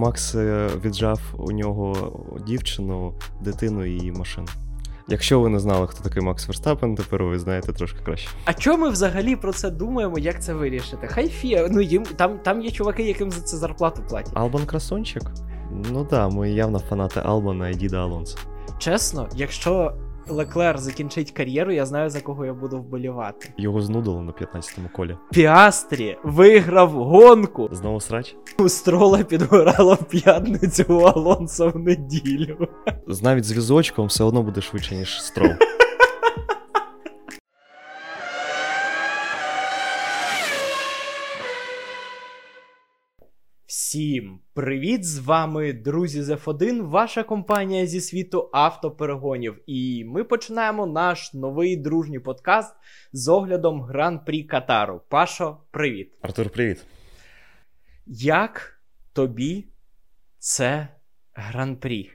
Макс е, віджав у нього дівчину, дитину і машину. Якщо ви не знали, хто такий Макс Верстапен, тепер ви знаєте трошки краще. А чому ми взагалі про це думаємо, як це вирішити? Хай фіа, ну їм там, там є чуваки, яким за це зарплату платять. Албан Красончик? Ну так, да, ми явно фанати Албана і Діда Алонса. Чесно, якщо Леклер закінчить кар'єру, я знаю за кого я буду вболівати. Його знудило на 15-му колі. Піастрі виграв гонку. Знову срач? У строла підгорала в п'ятницю у Алонсо в неділю. З навіть з візочком все одно буде швидше, ніж строл. Всім привіт! З вами друзі з F1, ваша компанія зі світу автоперегонів. І ми починаємо наш новий дружній подкаст з оглядом Гран-прі Катару. Пашо, привіт! Артур, привіт! Як тобі це гран-прі?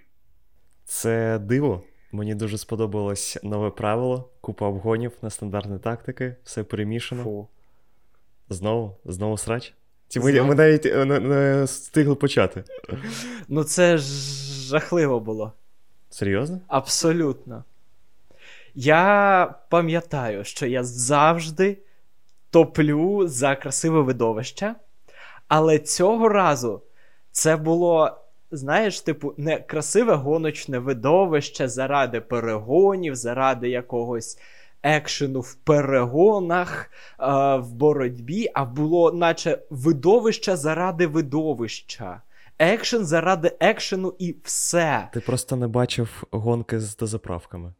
Це диво. Мені дуже сподобалось нове правило, купа обгонів, нестандартні тактики, все перемішано. Фу. Знову, знову срач. Ці ми, ми навіть е, не, не встигли почати. Ну, це ж жахливо було. Серйозно? Абсолютно. Я пам'ятаю, що я завжди топлю за красиве видовище, але цього разу це було, знаєш, типу, не красиве гоночне видовище заради перегонів, заради якогось екшену в перегонах, е, в боротьбі, а було, наче, видовище заради видовища. Екшен заради екшену і все. Ти просто не бачив гонки з дозаправками.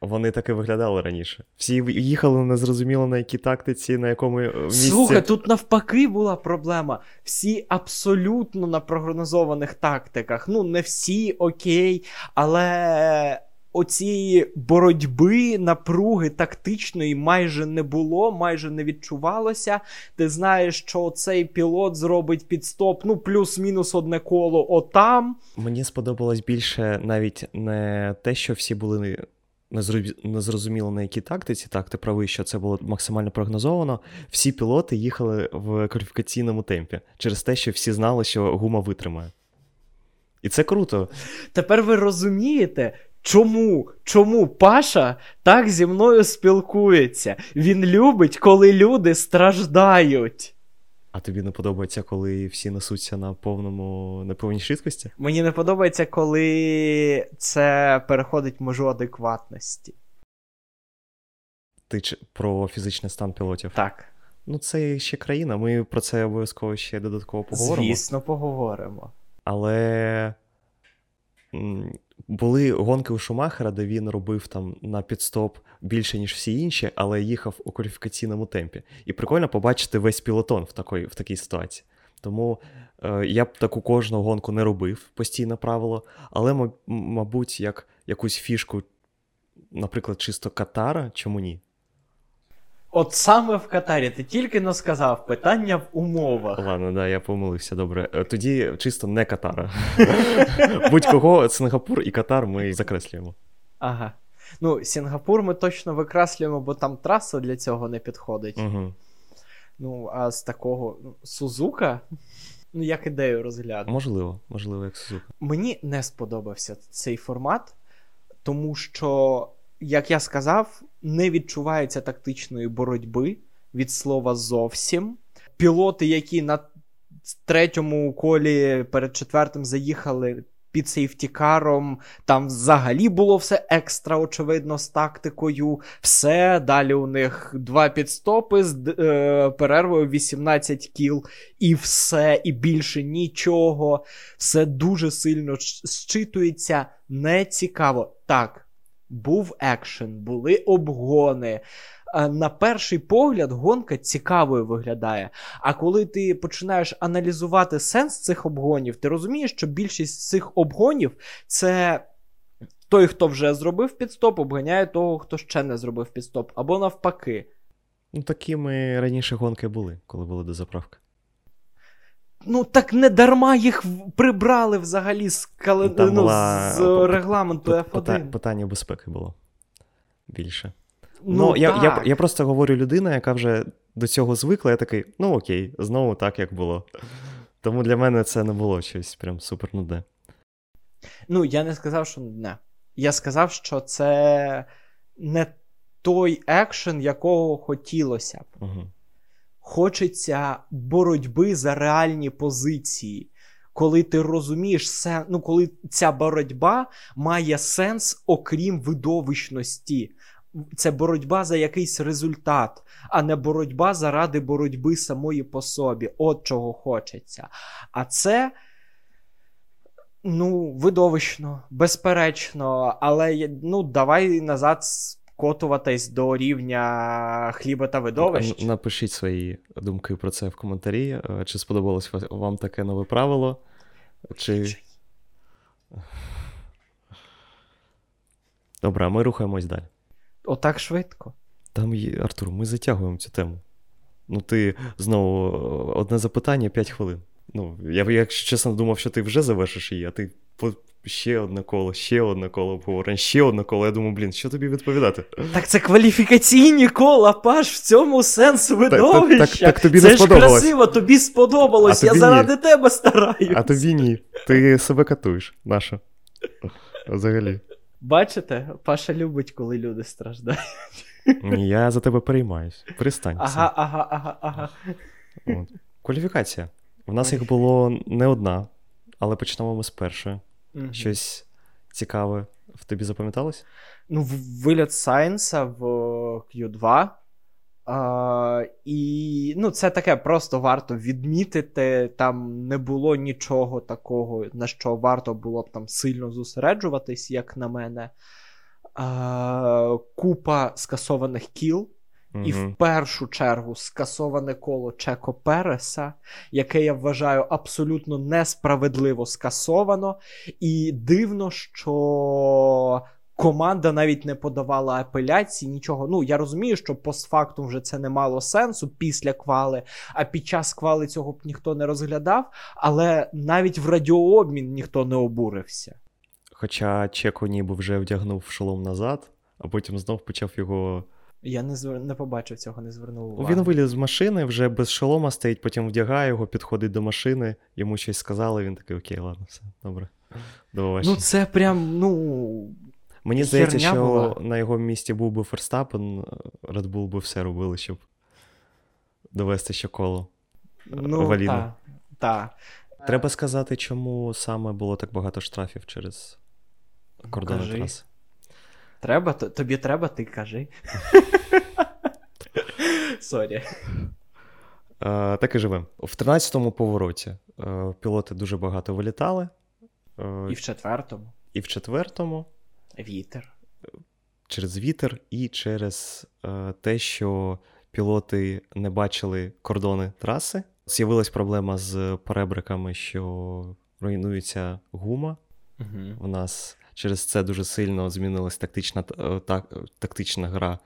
Вони так і виглядали раніше. Всі їхали незрозуміло на якій тактиці, на якому е, місці. Слухай, тут навпаки була проблема. Всі абсолютно на прогнозованих тактиках. Ну, не всі окей, але оцієї боротьби, напруги тактичної майже не було, майже не відчувалося. Ти знаєш, що цей пілот зробить підстоп, ну, плюс-мінус одне коло отам. Мені сподобалось більше навіть не те, що всі були. Не зрозуміло на якій тактиці, так, ти правий, що це було максимально прогнозовано. Всі пілоти їхали в кваліфікаційному темпі через те, що всі знали, що гума витримає. І це круто. Тепер ви розумієте, Чому? Чому Паша так зі мною спілкується? Він любить, коли люди страждають. А тобі не подобається, коли всі несуться на повному на повній швидкості? Мені не подобається, коли це переходить межу адекватності. Ти ч... про фізичний стан пілотів? Так. Ну, це ще країна, ми про це обов'язково ще додатково поговоримо. Звісно, поговоримо. Але були гонки у Шумахера, де він робив там на підстоп більше, ніж всі інші, але їхав у кваліфікаційному темпі. І прикольно побачити весь пілотон в такій в такій ситуації. Тому е, я б таку кожну гонку не робив постійне правило, але, мабуть, як якусь фішку, наприклад, чисто Катара, чому ні? От саме в Катарі ти тільки но сказав питання в умовах. Ладно, да, я помилився, добре. Е, тоді чисто не Катара. Будь-кого Сингапур і Катар ми закреслюємо. Ага. Ну, Сінгапур ми точно викреслюємо, бо там траса для цього не підходить. Угу. Ну, а з такого ну, Сузука, ну, як ідею розгляду. Можливо, можливо, як Сузука. Мені не сподобався цей формат, тому що як я сказав, не відчувається тактичної боротьби від слова зовсім. Пілоти, які на третьому колі перед четвертим заїхали під сейфтікаром, там взагалі було все екстра, очевидно, з тактикою. Все. Далі у них два підстопи з е, перервою 18 кіл, і все, і більше нічого. Все дуже сильно зчитується. Не цікаво. Так був екшен, були обгони. На перший погляд, гонка цікавою виглядає. А коли ти починаєш аналізувати сенс цих обгонів, ти розумієш, що більшість цих обгонів це той, хто вже зробив підстоп, обганяє того, хто ще не зробив підстоп, або навпаки. Ну, такими раніше гонки були, коли були до заправки. Ну, так не дарма їх прибрали взагалі з кали... ну, була... з регламенту F1. Питання безпеки було більше. Ну, ну я, я я, просто говорю людина, яка вже до цього звикла, я такий, ну окей, знову так, як було. Тому для мене це не було щось прям супер нудне. Ну, я не сказав, що нудне. Я сказав, що це не той екшен, якого хотілося б. Угу. Хочеться боротьби за реальні позиції. Коли ти розумієш, ну, коли ця боротьба має сенс, окрім видовищності. Це боротьба за якийсь результат, а не боротьба заради боротьби самої по собі. От чого хочеться. А це. Ну, видовищно, безперечно, але ну, давай назад скотуватись до рівня хліба та видовищ. Напишіть свої думки про це в коментарі. Е, чи сподобалось вам таке нове правило? Чи... Добре, а ми рухаємось далі. Отак швидко. Там є, Артур, ми затягуємо цю тему. Ну, ти знову одне запитання 5 хвилин. Ну, я, якщо чесно, думав, що ти вже завершиш її, а ти ще одне коло, ще одне коло обговорення, ще одне коло. Я думаю, блін, що тобі відповідати? Так це кваліфікаційні кола, Паш, в цьому сенс видовища. Так, так, так тобі це не сподобалось. ж красиво, тобі сподобалось. А я тобі заради ні. тебе стараюсь. А тобі ні. Ти себе катуєш, наша. Взагалі. Бачите, Паша любить, коли люди страждають. Я за тебе переймаюсь. Перестань. Ага, ага, ага, ага. От. Кваліфікація. У нас їх було не одна, але почнемо ми з першої. Мгм. Щось цікаве в тобі запам'яталось? Ну, виліт Сайенса в Q2. А, і ну, це таке просто варто відмітити. Там не було нічого такого, на що варто було б там сильно зосереджуватись, як на мене. А, купа скасованих кіл. І в першу чергу скасоване коло Чеко Переса, яке я вважаю абсолютно несправедливо скасовано. І дивно, що команда навіть не подавала апеляції, нічого. Ну, я розумію, що постфактум вже це не мало сенсу після квали, а під час квали цього б ніхто не розглядав, але навіть в радіообмін ніхто не обурився. Хоча Чеко ніби вже вдягнув шолом назад, а потім знов почав його. Я не звер... не побачив цього, не звернув увагу. Він виліз з машини, вже без шолома стоїть, потім вдягає його, підходить до машини, йому щось сказали, він такий, окей, ладно, все, добре. До. Ну, це прям, ну. Мені здається, що була. на його місці був би Ферстапен, Red Bull би все робили, щоб довести ще коло. Ну, Валідно. та, та. Треба сказати, чому саме було так багато штрафів через кордони кажи. Треба, тобі треба, ти кажи. Sorry. Е, так і живемо. В 13-му повороті е, пілоти дуже багато вилітали. Е, І в четвертому і в четвертому вітер. через вітер, і через те, що пілоти не бачили кордони траси. З'явилась проблема з перебриками, що руйнується гума. Угу. У нас через це дуже сильно змінилась тактична, е, так, тактична гра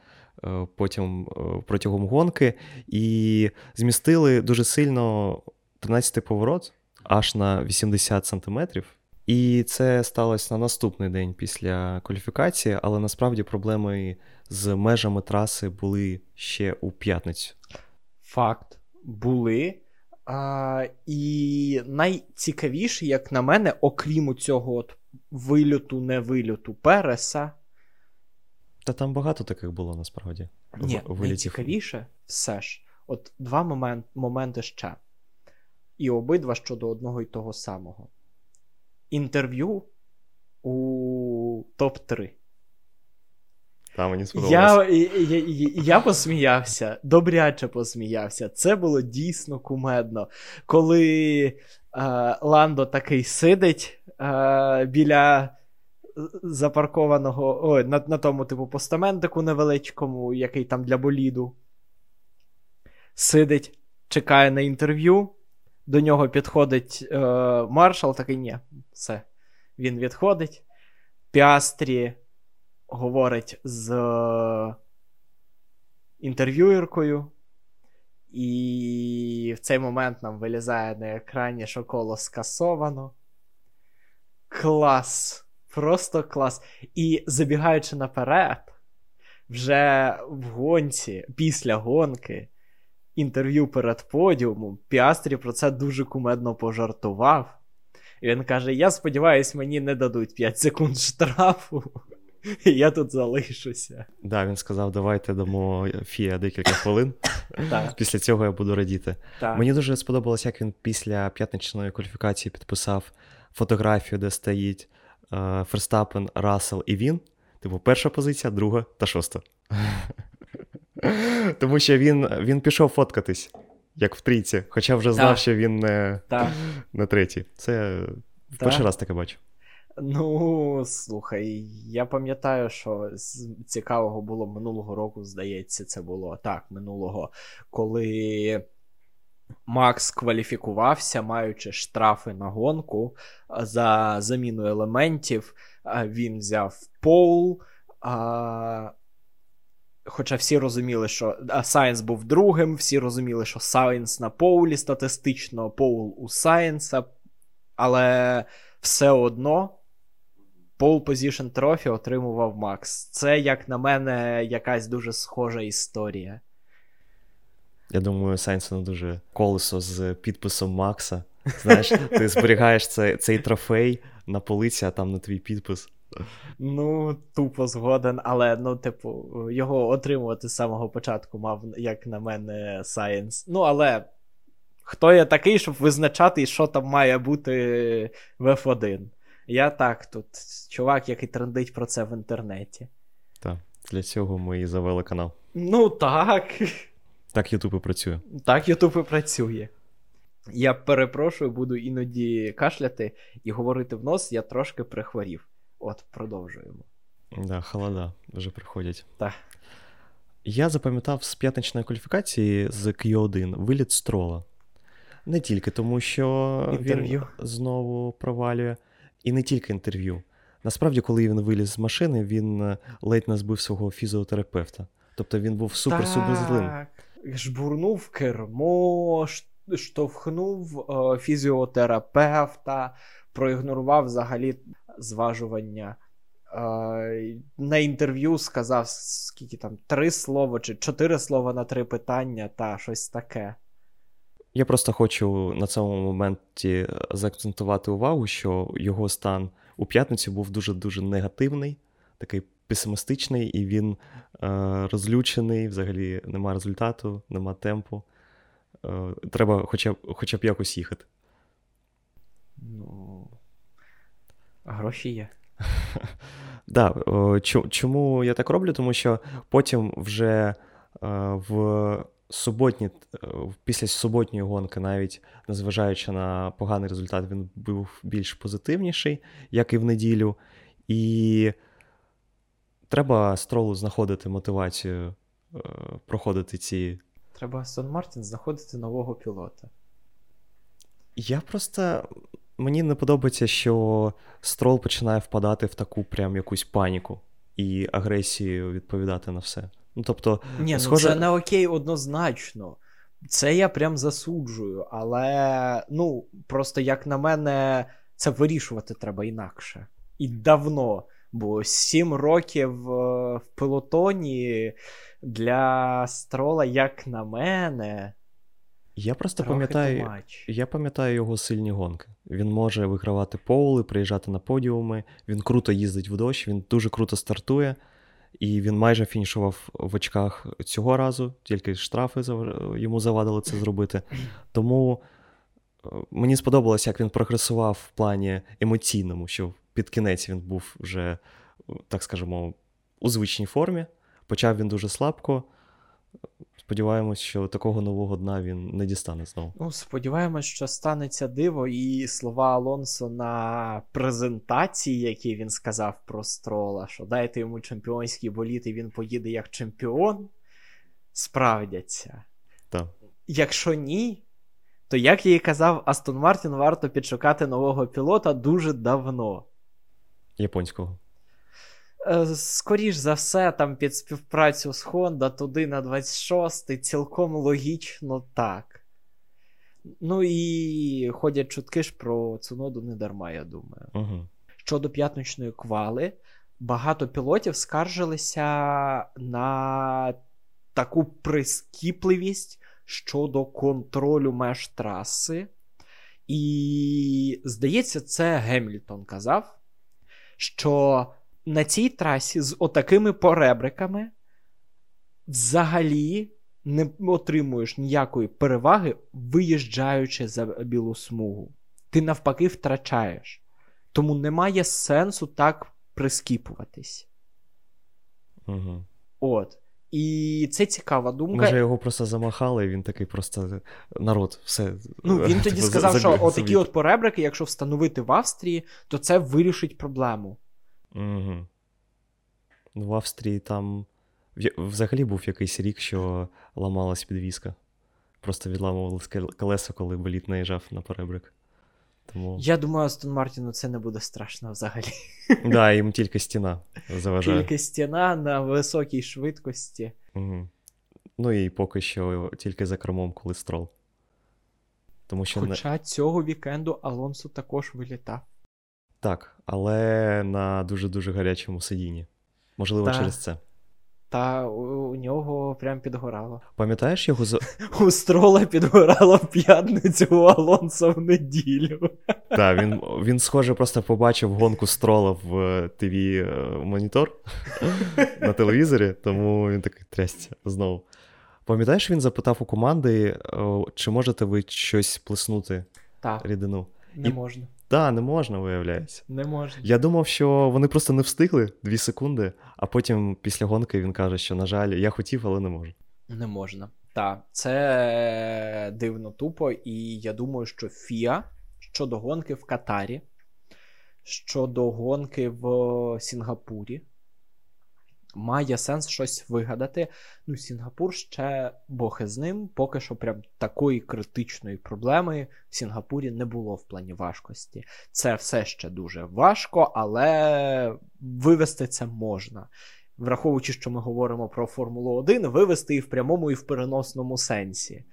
е, потім е, протягом гонки, і змістили дуже сильно 13-й поворот аж на 80 сантиметрів. І це сталося на наступний день після кваліфікації, але насправді проблеми з межами траси були ще у п'ятницю. Факт. Були. А, і найцікавіше, як на мене, окрім цього от вильоту, не вильоту Переса. Та там багато таких було насправді. Ні, в- вилітів. найцікавіше все ж. От два момент, моменти ще. І обидва щодо одного і того самого. Інтерв'ю у топ-3. Там мені сподобалося. Я, я, я, я посміявся, добряче посміявся. Це було дійсно кумедно. Коли е, Ландо такий сидить е, біля запаркованого, ой, на, на тому, типу, постаментику невеличкому, який там для боліду. Сидить, чекає на інтерв'ю. До нього підходить е, маршал, такий ні, все. Він відходить. Піастрі говорить з е, інтерв'юєркою, і в цей момент нам вилізає на екрані, що коло скасовано. Клас! Просто клас. І забігаючи наперед, вже в гонці, після гонки, інтерв'ю перед подіумом, Піастрі про це дуже кумедно пожартував. І він каже: Я сподіваюся, мені не дадуть 5 секунд штрафу. І я тут залишуся. Да, він сказав, давайте дамо Фія декілька хвилин. Після цього я буду радіти. Мені дуже сподобалось, як він після п'ятничної кваліфікації підписав фотографію, де стоїть е, Ферстапен, Рассел і він. Типу, перша позиція, друга та шоста. Тому що він він пішов фоткатись, як в трійці, хоча вже знав, Так. що він не, Так. не третій. Це перший раз таке бачу. Ну, слухай, я пам'ятаю, що з цікавого було минулого року, здається, це було так, минулого, коли Макс кваліфікувався, маючи штрафи на гонку за заміну елементів. Він взяв поул. А... Хоча всі розуміли, що Сайнс був другим, всі розуміли, що Сайнс на поулі статистично, поул у Сайнса, але все одно Pole Position Trophy отримував Макс. Це, як на мене, якась дуже схожа історія. Я думаю, Сайнсу не дуже колесо з підписом Макса. Знаєш, ти зберігаєш цей, цей трофей на полиці, а там на твій підпис. Ну, тупо згоден, але ну, типу, його отримувати з самого початку мав, як на мене, Сайенс. Ну, але хто я такий, щоб визначати, що там має бути в F1? Я так тут, чувак, який трендить про це в інтернеті. Так, для цього ми і завели канал. Ну так. Так Ютуб і працює. Так Ютуб і працює. Я перепрошую, буду іноді кашляти і говорити в нос, я трошки прихворів. От, продовжуємо. Да, холода вже приходять. Так. Я запам'ятав з п'ятничної кваліфікації з Q1 виліт Строла. Не тільки тому, що Інтерв'ю. він знову провалює, і не тільки інтерв'ю. Насправді, коли він виліз з машини, він е, ледь не збив свого фізіотерапевта. Тобто він був супер-супер злим. Жбурнув кермо, штовхнув е, фізіотерапевта, проігнорував взагалі зважування. Е, на інтерв'ю сказав скільки там три слова чи чотири слова на три питання, та щось таке. Я просто хочу на цьому моменті заакцентувати увагу, що його стан у п'ятницю був дуже-дуже негативний, такий песимістичний, і він е, розлючений, взагалі нема результату, нема темпу. Е, треба хоча б, хоча б якось їхати. Ну. А гроші є. Да, чому я так роблю? Тому що потім вже е, в суботні, після суботньої гонки, навіть незважаючи на поганий результат, він був більш позитивніший, як і в неділю. І треба стролу знаходити мотивацію е, проходити ці. Треба Астон Мартін знаходити нового пілота. Я просто. Мені не подобається, що строл починає впадати в таку прям якусь паніку і агресію відповідати на все. Ну, тобто, Ні, ну схоже... це не окей однозначно. Це я прям засуджую, але ну, просто як на мене, це вирішувати треба інакше. І давно. Бо сім років е, в пелотоні для строла, як на мене, Я просто трохи пам'ятаю, я пам'ятаю його сильні гонки. Він може вигравати поули, приїжджати на подіуми, він круто їздить в дощ, він дуже круто стартує, і він майже фінішував в очках цього разу, тільки штрафи йому завадили це зробити. Тому е, мені сподобалось, як він прогресував в плані емоційному, що під кінець він був вже, так скажемо, у звичній формі. Почав він дуже слабко. Сподіваємось, що такого нового дна він не дістане знову. Ну, сподіваємось, що станеться диво, і слова Алонсо на презентації, які він сказав про строла, що дайте йому чемпіонський боліт, і він поїде як чемпіон, справдяться. Так. Якщо ні, то як я і казав, Астон Мартін варто підшукати нового пілота дуже давно. Японського. Е, Скоріш за все, там під співпрацю з Honda туди на 26-й цілком логічно так. Ну і ходять чутки ж про Цуноду не дарма, я думаю. Угу. Щодо п'ятничної квали, багато пілотів скаржилися на таку прискіпливість, щодо контролю меж траси. І, здається, це Гемільтон казав, що на цій трасі з отакими поребриками взагалі не отримуєш ніякої переваги, виїжджаючи за білу смугу. Ти навпаки втрачаєш. Тому немає сенсу так прискіпуватись. Угу. От. І це цікава думка. Може, його просто замахали, і він такий просто народ, все. Ну, він тоді типу, сказав, що отакі от поребрики, якщо встановити в Австрії, то це вирішить проблему. Угу. Ну, в Австрії там взагалі був якийсь рік, що ламалась підвіска. Просто відламувалось кел- колесо, коли боліт наїжджав на перебрик. Тому. Я думаю, Астон Мартіну це не буде страшно взагалі. Да, їм тільки стіна заважає. Тільки стіна на високій швидкості. Угу. Ну і поки що тільки за кермом, коли строл. Тому що не... Хоча цього вікенду Алонсо також вилітав. так, але на дуже-дуже гарячому сидінні. Можливо, Та. через це. Та у, у нього прям підгорало. Пам'ятаєш його з. У строла підгорало в п'ятницю у Алонсо в неділю. Так, він, він, схоже, просто побачив гонку строла в ТВ монітор на телевізорі, тому він такий трясся знову. Пам'ятаєш, він запитав у команди, чи можете ви щось плеснути Так, рідину? не І- можна. Так, не можна, виявляється. Не можна. Я думав, що вони просто не встигли дві секунди, а потім після гонки він каже, що, на жаль, я хотів, але не можу. Не можна. Так, це дивно тупо, і я думаю, що Фіа щодо гонки в Катарі, щодо гонки в Сінгапурі, має сенс щось вигадати. Ну, Сінгапур ще Бог із ним, поки що прям такої критичної проблеми в Сінгапурі не було в плані важкості. Це все ще дуже важко, але вивести це можна. Враховуючи, що ми говоримо про Формулу 1, вивести і в прямому, і в переносному сенсі.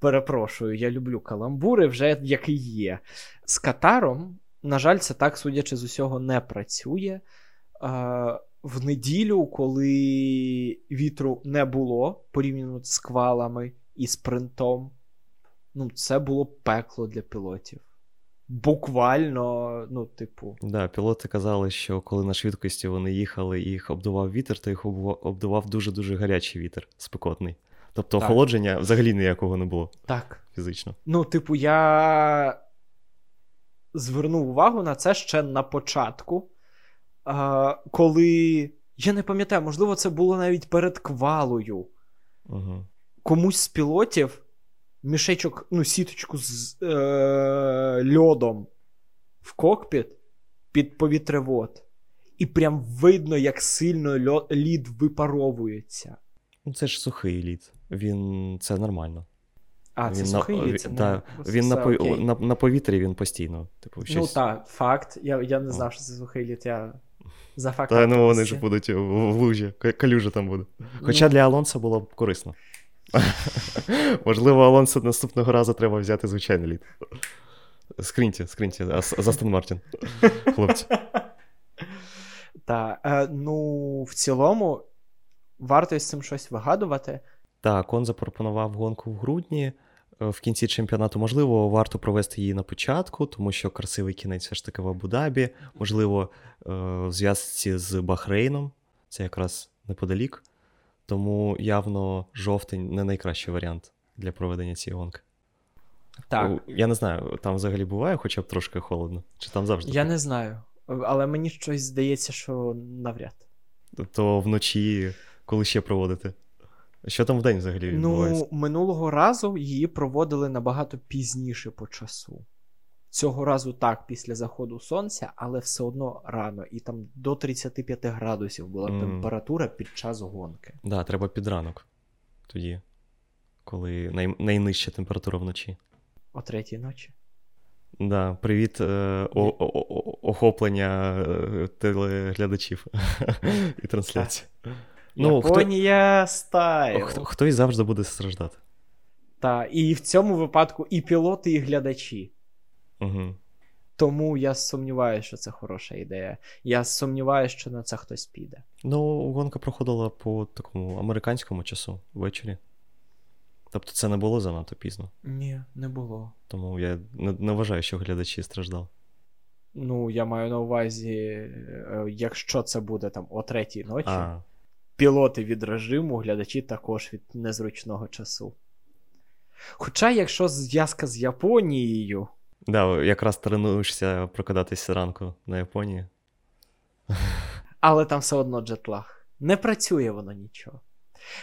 Перепрошую, я люблю каламбури, вже який є. З Катаром, на жаль, це так, судячи з усього, не працює. Е, в неділю, коли вітру не було порівняно з квалами і спринтом, ну, це було пекло для пілотів. Буквально, ну, типу. Да, пілоти казали, що коли на швидкості вони їхали і їх обдував вітер, то їх обдував дуже-дуже гарячий вітер, спекотний. Тобто Так. охолодження взагалі ніякого не було Так. фізично. Ну, типу, я звернув увагу на це ще на початку, коли. Я не пам'ятаю, можливо, це було навіть перед квалою. Угу. Комусь з пілотів мішечок, ну, сіточку з е- льодом в кокпіт під повітревод. І прям видно, як сильно льо- лід випаровується. Ну, це ж сухий лід. Він це нормально. А, це він сухий на, лід, це не да, все він на, окей. на, на повітрі він постійно. Типу, Ну так, факт. Я, я не знав, що це сухий лід. Я за факт. Та ну вони ж будуть в, лужі, ка- калюжа там буде. Хоча Ну. для Алонса було б корисно. Можливо, Алонсо наступного разу треба взяти звичайний лід. Скриньте, скриньте, Ас- за Астон Мартін. Хлопці. Так, е, ну, в цілому, варто із цим щось вигадувати. Так, он запропонував гонку в грудні. Е, В кінці чемпіонату, можливо, варто провести її на початку, тому що красивий кінець все ж таки в Абу-Дабі. Можливо, е, в зв'язці з Бахрейном, це якраз неподалік. Тому явно жовтень не найкращий варіант для проведення цієї гонки. Так, Я не знаю, там взагалі буває хоча б трошки холодно, чи там завжди. я не знаю. Але мені щось здається, що навряд. То вночі, коли ще проводити. Що там вдень взагалі відбувається? Ну, минулого разу її проводили набагато пізніше по часу. Цього разу так, після заходу сонця, але все одно рано. І там до 35 градусів була Мгм. температура під час гонки. Да, треба під ранок. Тоді, коли най... найнижча температура вночі. О третій ночі. Да, привіт, е, о- о- о- охоплення е, телеглядачів і трансляцій. Ну, хто, Японія стайл. хто, хтось завжди буде страждати. Та, і в цьому випадку і пілоти, і глядачі. Угу. Тому я сумніваюся, що це хороша ідея. Я сумніваюся, що на це хтось піде. Ну, гонка проходила по такому американському часу ввечері. Тобто це не було занадто пізно. Ні, не було. Тому я не, не вважаю, що глядачі страждали. Ну, я маю на увазі, е, якщо це буде там о третій ночі, А, пілоти від режиму, глядачі також від незручного часу. Хоча, якщо зв'язка з Японією, да, якраз тренуєшся прокидатися ранку на Японії. але там все одно джетлаг. Не працює воно нічого.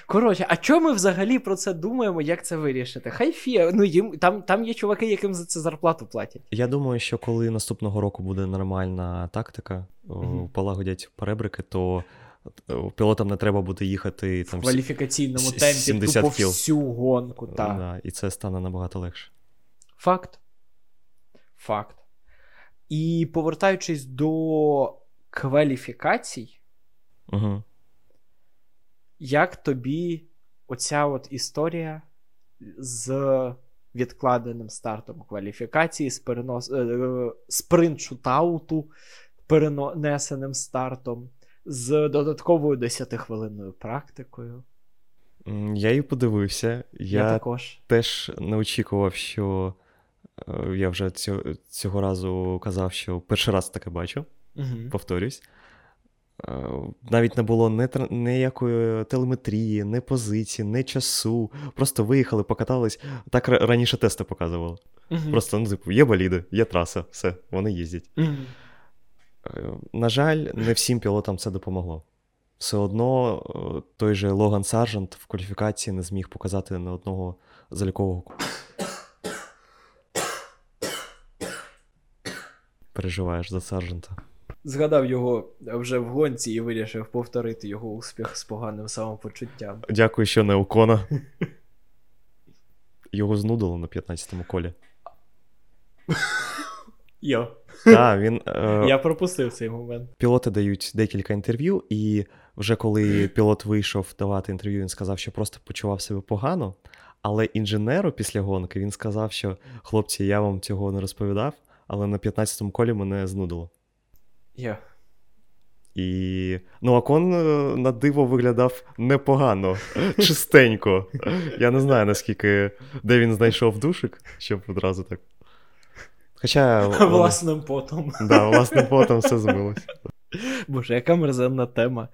Коротше, а чому ми взагалі про це думаємо, як це вирішити? Хай фіа, ну їм там, там є чуваки, яким за це зарплату платять. Я думаю, що коли наступного року буде нормальна тактика, Мгм. полагодять перебрики, то пілотам не треба буде їхати В кваліфікаційному темпі 70 тупо кіл. всю гонку. Так. Да, і це стане набагато легше. Факт. Факт. І повертаючись до кваліфікацій, Угу. як тобі оця от історія з відкладеним стартом кваліфікації, з перенос... е, спринт шутауту перенесеним стартом, з додатковою 10-хвилинною практикою? Я її подивився. Я, Я, також. теж не очікував, що е, я вже цього, цього разу казав, що перший раз таке бачу, Угу. повторюсь. Е, Навіть не було ні, ніякої телеметрії, ні позиції, ні часу. Просто виїхали, покатались. Так раніше тести показували. Угу. Просто, ну, типу, є боліди, є траса, все, вони їздять. Угу. Е, На жаль, не всім пілотам це допомогло. Все одно е, той же Логан Саржант в кваліфікації не зміг показати на одного залікового. Переживаєш за Саржанта. Згадав його вже в гонці і вирішив повторити його успіх з поганим самопочуттям. Дякую, що не Окона. Його знудило на 15-му колі. Йо. Так, він. е, Я пропустив цей момент. Пілоти дають декілька інтерв'ю, і вже коли пілот вийшов давати інтерв'ю, він сказав, що просто почував себе погано. Але інженеру після гонки він сказав, що хлопці, я вам цього не розповідав, але на 15-му колі мене знудило. Йо. І ну, Акон е, на диво виглядав непогано, чистенько. Я не знаю, наскільки де він знайшов душик, щоб одразу так. Хоча Власним потом. да, власним потом все збилось. Боже, яка мерзенна тема.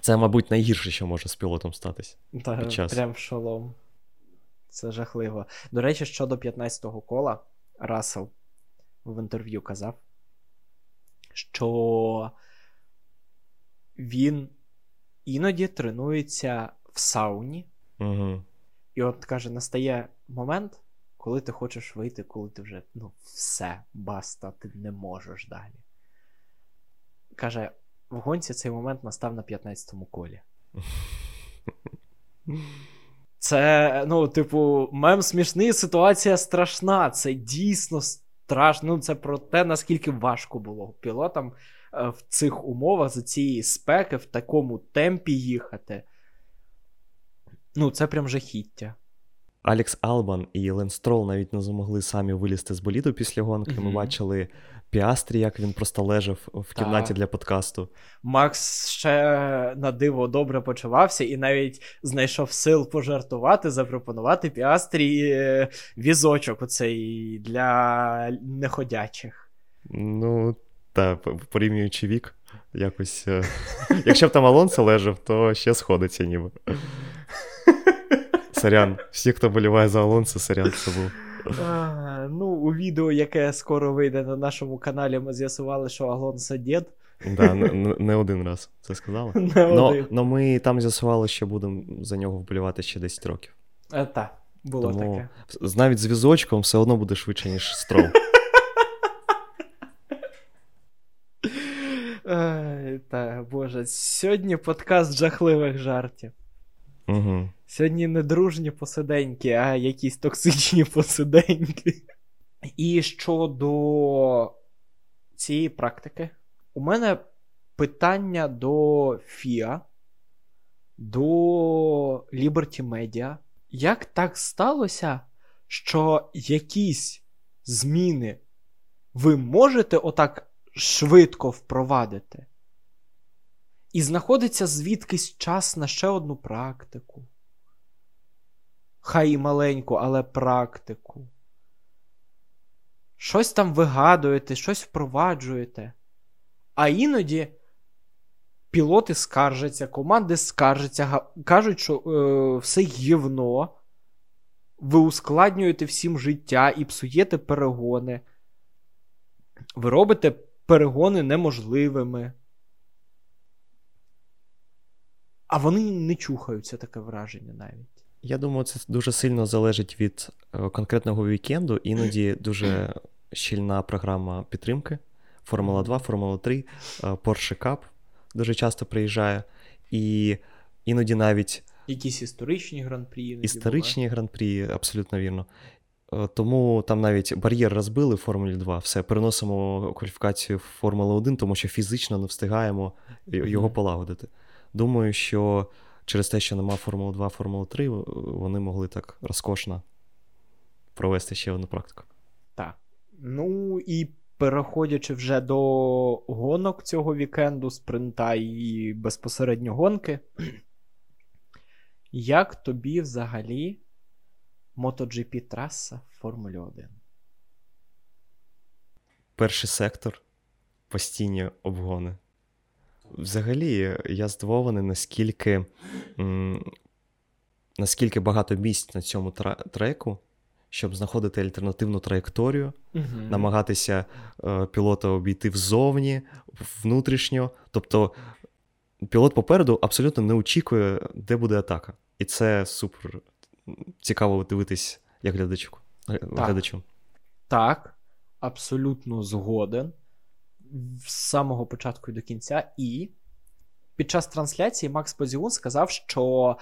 Це, мабуть, найгірше, що може з пілотом статись. Та, Під час. прям шолом. Це жахливо. До речі, щодо 15-го кола, Рассел в інтерв'ю казав, що він іноді тренується в сауні, Угу. і от каже: настає момент, коли ти хочеш вийти, коли ти вже ну, все, баста, ти не можеш далі. Каже, в гонці цей момент настав на 15-му колі. Це, ну, типу, мем смішний, ситуація страшна. Це дійсно страшно. Ну, це про те, наскільки важко було пілотам е, в цих умовах за цієї спеки, в такому темпі їхати. Ну, це прям жахіття. Алекс Албан і Лен Строл навіть не змогли самі вилізти з боліду після гонки. Ми бачили Піастрі, як він просто лежав в кімнаті Так. для подкасту. Макс ще на диво добре почувався і навіть знайшов сил пожартувати, запропонувати піастрі е, візочок оцей для неходячих. Ну, та порівнюючи вік, якось. е, Якщо б там Алонсо лежав, то ще сходиться ніби. Сорян, всі, хто боліває за Алонсо, сорян, це був. А, ну, у відео, яке скоро вийде на нашому каналі, ми з'ясували, що Алонсо дід. Да, не, один раз це сказали. Не Но, один. но ми там з'ясували, що будемо за нього вболівати ще 10 років. Е, Та, було Тому таке. з- навіть з візочком все одно буде швидше, ніж строл. Та, боже, сьогодні подкаст жахливих жартів. Угу. Сьогодні не дружні посиденьки, а якісь токсичні посиденьки. І щодо цієї практики, у мене питання до FIA, до Liberty Media. Як так сталося, що якісь зміни ви можете отак швидко впровадити? І знаходиться звідкись час на ще одну практику. хай і маленьку, але практику. Щось там вигадуєте, щось впроваджуєте. А іноді пілоти скаржаться, команди скаржаться, кажуть, що е, все гівно, ви ускладнюєте всім життя і псуєте перегони. Ви робите перегони неможливими. А вони не чухаються таке враження навіть. Я думаю, це дуже сильно залежить від е, конкретного вікенду. Іноді дуже щільна програма підтримки. Формула 2, Формула 3, е, Porsche Cup дуже часто приїжджає. І іноді навіть. Якісь історичні гран-прі. Історичні гран-прі, абсолютно вірно. Е, тому там навіть бар'єр розбили в Формулі 2, все, переносимо кваліфікацію в Формулу 1, тому що фізично не встигаємо його полагодити. Думаю, що через те, що нема Формули 2, Формули 3, вони могли так розкошно провести ще одну практику. Так. Ну і переходячи вже до гонок цього вікенду, спринта і безпосередньо гонки. Як тобі взагалі MotoGP траса в Формулі 1? Перший сектор постійні обгони. Взагалі, я здивований, наскільки м, наскільки багато місць на цьому треку, щоб знаходити альтернативну траєкторію, uh намагатися е, пілота обійти взовні, внутрішньо. Тобто пілот попереду абсолютно не очікує, де буде атака. І це супер цікаво дивитись як глядачу. глядачу. Так, абсолютно згоден з самого початку і до кінця, і під час трансляції Макс Позіун сказав, що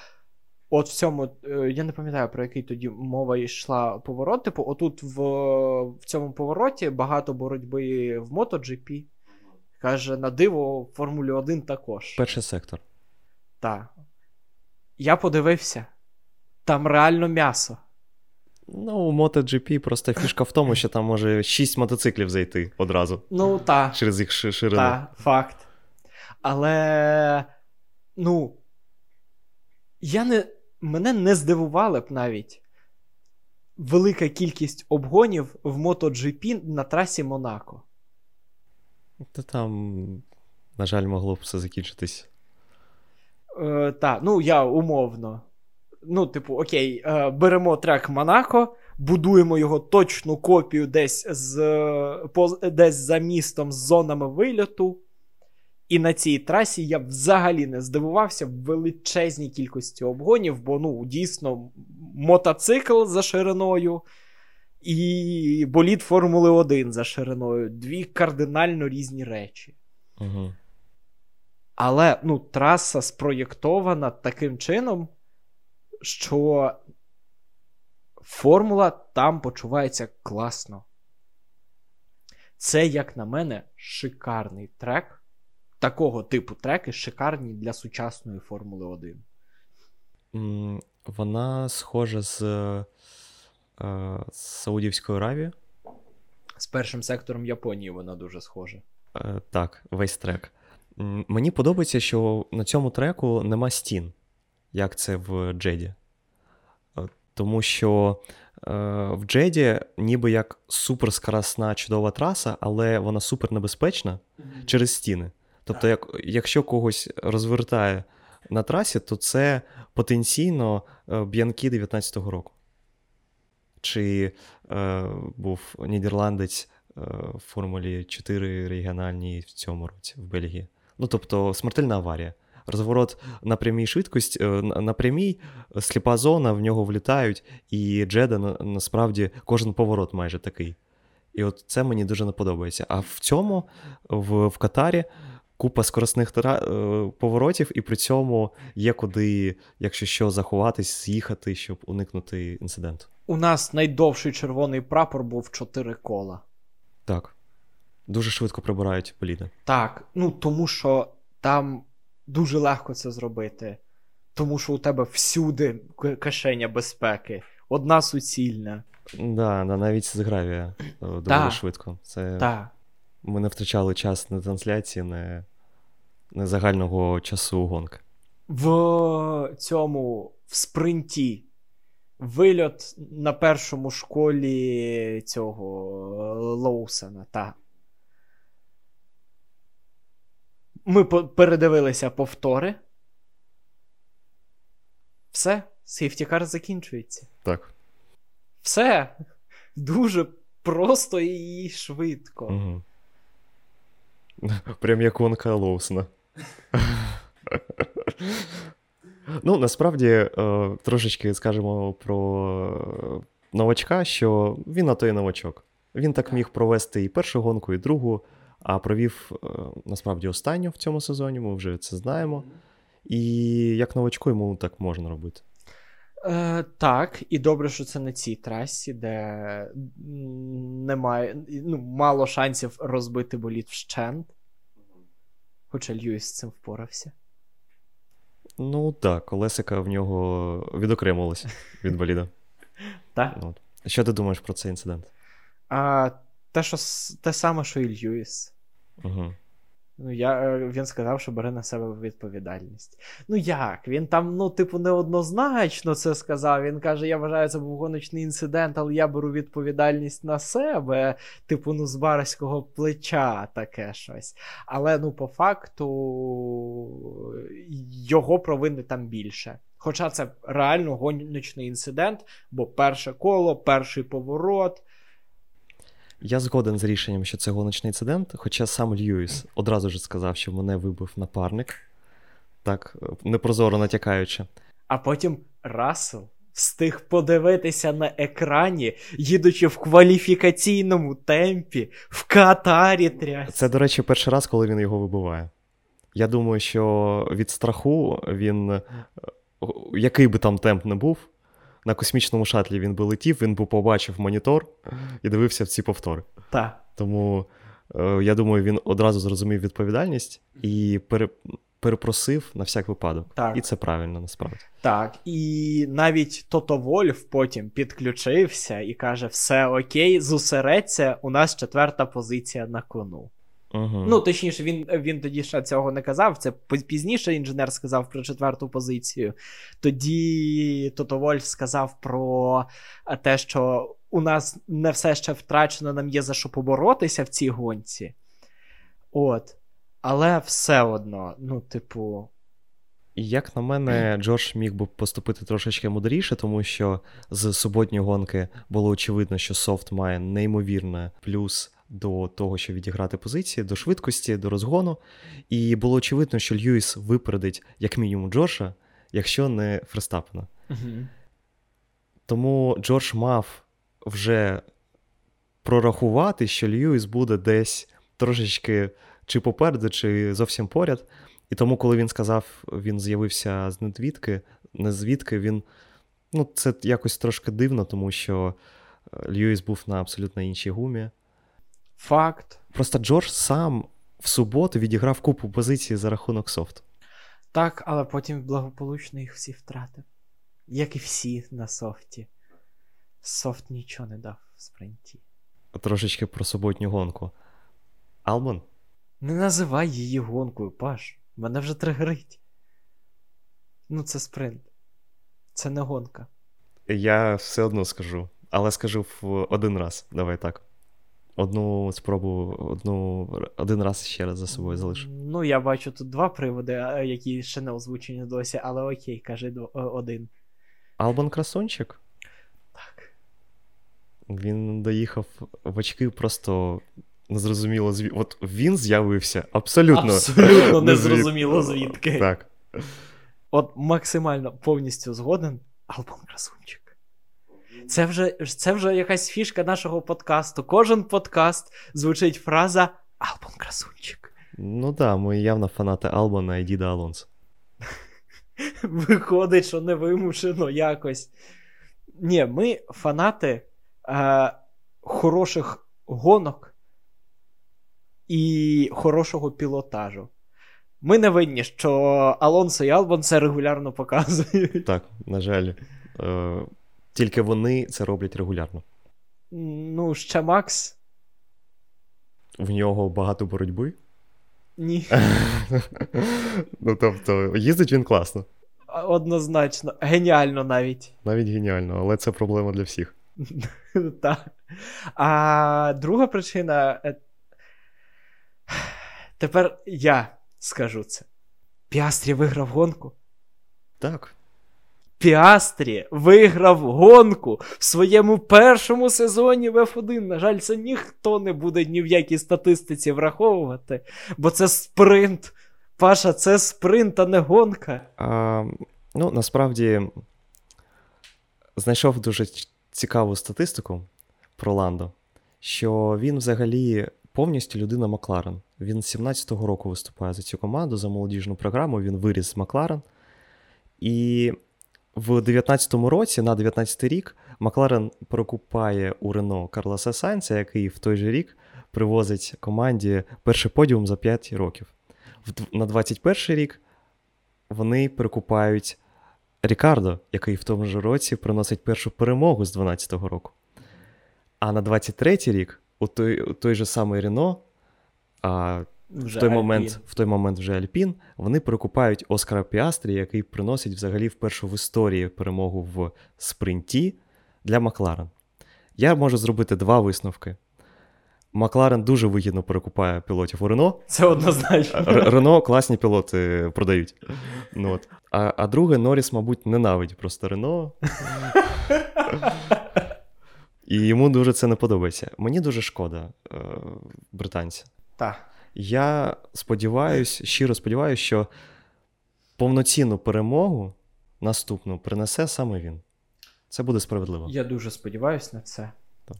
от в цьому, е, я не пам'ятаю, про який тоді мова йшла поворот. Типу, отут в, в цьому повороті багато боротьби в MotoGP. Каже, на диво, в Формулі 1 також. Перший сектор. Так. Я подивився. Там реально м'ясо. Ну, у MotoGP просто фішка в тому, що там може 6 мотоциклів зайти одразу. Ну, так. Через їх ширину. Так, факт. Але. Ну. Я не. Мене не здивували б навіть велика кількість обгонів в MotoGP на трасі Монако. Та там, на жаль, могло б все закінчитись. Е, Так, ну я умовно ну, типу, окей, е, беремо трек Монако, будуємо його точну копію десь з, по, десь за містом з зонами вильоту. І на цій трасі я взагалі не здивувався в величезній кількості обгонів, бо ну, дійсно мотоцикл за шириною і боліт Формули 1 за шириною. Дві кардинально різні речі. Угу. Але ну, траса спроєктована таким чином, що формула там почувається класно. Це, як на мене, шикарний трек. Такого типу треки шикарні для сучасної Формули 1. Вона схожа з, е, з Саудівської Аравії. З першим сектором Японії вона дуже схожа. Е, так, весь трек. Мені подобається, що на цьому треку нема стін як це в Джеді. Е, тому що е, в Джеді ніби як суперскоросна чудова траса, але вона супернебезпечна mm-hmm. через стіни. Тобто, як, якщо когось розвертає на трасі, то це потенційно е, б'янки 19-го року. Чи е, був нідерландець е, в Формулі 4 регіональній в цьому році в Бельгії. Ну, тобто, смертельна аварія розворот на прямій швидкості, е, на прямій е, сліпа зона, в нього влітають, і Джеда насправді кожен поворот майже такий. І от це мені дуже не подобається. А в цьому, в, в Катарі, купа скоростних тара... Е, поворотів, і при цьому є куди, якщо що, заховатись, з'їхати, щоб уникнути інциденту. У нас найдовший червоний прапор був 4 кола. Так. Дуже швидко прибирають поліди. Так, ну тому що там дуже легко це зробити, тому що у тебе всюди кишеня безпеки, одна суцільна. Да, да, навіть з гравія е, доволі да. швидко. Це да. Ми не втрачали час на трансляції, не, не загального часу гонки. В цьому в спринті Вильот на першому школі цього Лоусена, та. Ми передивилися повтори. Все, сейфтікар закінчується. Так. Все. Дуже просто і швидко. Угу. Прям як Вонка Лоусена. Ну, насправді, е, трошечки скажемо про новачка, що він на той новачок. Він так міг провести і першу гонку, і другу, а провів е, насправді останню в цьому сезоні, ми вже це знаємо. І як новачку йому так можна робити. Е, Так, і добре, що це на цій трасі, де немає ну, мало шансів розбити боліт вщент. Хоча Льюіс з цим впорався. Ну так, колесика в нього відокремилося від боліда. Так. Що ти думаєш про цей інцидент? А, Те, що те саме, що і Льюіс. Угу. Ну, я, е, Він сказав, що бере на себе відповідальність. Ну як? Він там, ну, типу, неоднозначно це сказав. Він каже: я вважаю, це був гоночний інцидент, але я беру відповідальність на себе, типу, ну, з барського плеча таке щось. Але ну, по факту його провини там більше. Хоча це реально гоночний інцидент, бо перше коло, перший поворот. Я згоден з рішенням, що це гоночний інцидент, хоча сам Льюіс одразу ж сказав, що мене вибив напарник, так, непрозоро натякаючи. А потім Рассел встиг подивитися на екрані, їдучи в кваліфікаційному темпі, в Катарі трясся. Це, до речі, перший раз, коли він його вибиває. Я думаю, що від страху він, е, який би там темп не був, на космічному шатлі він би летів, він би побачив монітор і дивився в ці повтори. Так. Тому е, я думаю, він одразу зрозумів відповідальність і пере, перепросив на всяк випадок. Так. І це правильно насправді. Так. І навіть Тото Вольф потім підключився і каже: все окей, зосередься, у нас четверта позиція на кону. Угу. Ну, точніше, він він тоді ще цього не казав. Це пізніше інженер сказав про четверту позицію. Тоді Тото Вольф сказав про те, що у нас не все ще втрачено, нам є за що поборотися в цій гонці. От. Але все одно, ну, типу. Як на мене, Джордж міг би поступити трошечки мудріше, тому що з суботньої гонки було очевидно, що софт має неймовірне плюс до того, щоб відіграти позиції, до швидкості, до розгону. І було очевидно, що Льюіс випередить як мінімум Джорджа, якщо не Ферстапена. Угу. Тому Джордж мав вже прорахувати, що Льюіс буде десь трошечки чи попереду, чи зовсім поряд. І тому, коли він сказав, він з'явився з недвідки, не звідки він. Ну, це якось трошки дивно, тому що е, Льюіс був на абсолютно іншій гумі. Факт. Просто Джордж сам в суботу відіграв купу позицій за рахунок софту. Так, але потім благополучно їх всі втратив. Як і всі на софті. Софт нічого не дав в спринті. Трошечки про суботню гонку. Алман? Не називай її гонкою, Паш. Мене вже тригерить. Ну, це спринт. Це не гонка. Я все одно скажу, але скажу в один раз. Давай так. Одну спробу, одну, один раз ще раз за собою залишу. Ну, я бачу тут два приводи, які ще не озвучені досі, але окей, кажи один. Албан Красончик? Так. Він доїхав в очки просто незрозуміло звідки. От він з'явився абсолютно Абсолютно незрозуміло звідки. Так. От максимально повністю згоден. Албан Красунчик. Це вже це вже якась фішка нашого подкасту. Кожен подкаст звучить фраза Албан Красунчик. Ну так, да, ми явно фанати Албана і Діда Алонсо. Виходить, що невимушено якось. Ні, ми фанати е, хороших гонок і хорошого пілотажу. Ми не винні, що Алонсо і Албан це регулярно показують. Так, на жаль. Е, тільки вони це роблять регулярно. Ну, ще Макс. В нього багато боротьби. Ні. Ну, тобто, їздить він класно. Однозначно, геніально навіть. Навіть геніально, але це проблема для всіх. Так. А друга причина. Е, тепер я скажу це. Піастрі виграв гонку. Так. Піастрі виграв гонку в своєму першому сезоні в F1. На жаль, це ніхто не буде ні в якій статистиці враховувати, бо це спринт. Паша, це спринт, а не гонка. А, Ну, насправді знайшов дуже цікаву статистику про Ландо, що він взагалі повністю людина Макларен. Він з 17-го року виступає за цю команду, за молодіжну програму, він виріс з Макларен. І в 19-му році, на 19-й рік, Макларен прокупає у Рено Карлоса Сайнца, який в той же рік привозить команді перший подіум за 5 років. На 21-й рік вони прикупають Рікардо, який в тому ж році приносить першу перемогу з 12-го року. А на 23-й рік у той у той же самий Рено, а вже в той момент в той момент вже Альпін, вони прикупають Оскара Піастрі, який приносить взагалі вперше в історії перемогу в спринті для Макларен. Я можу зробити два висновки. Макларен дуже вигідно перекупає пілотів у Рено. Це однозначно. Рено класні пілоти продають. Ну, от. А а друге, Норріс, мабуть, ненавидить просто Рено. І йому дуже це не подобається. Мені дуже шкода, е, британця. Так. Я сподіваюся, щиро сподіваюся, що повноцінну перемогу наступну принесе саме він. Це буде справедливо. Я дуже сподіваюся на це. Так.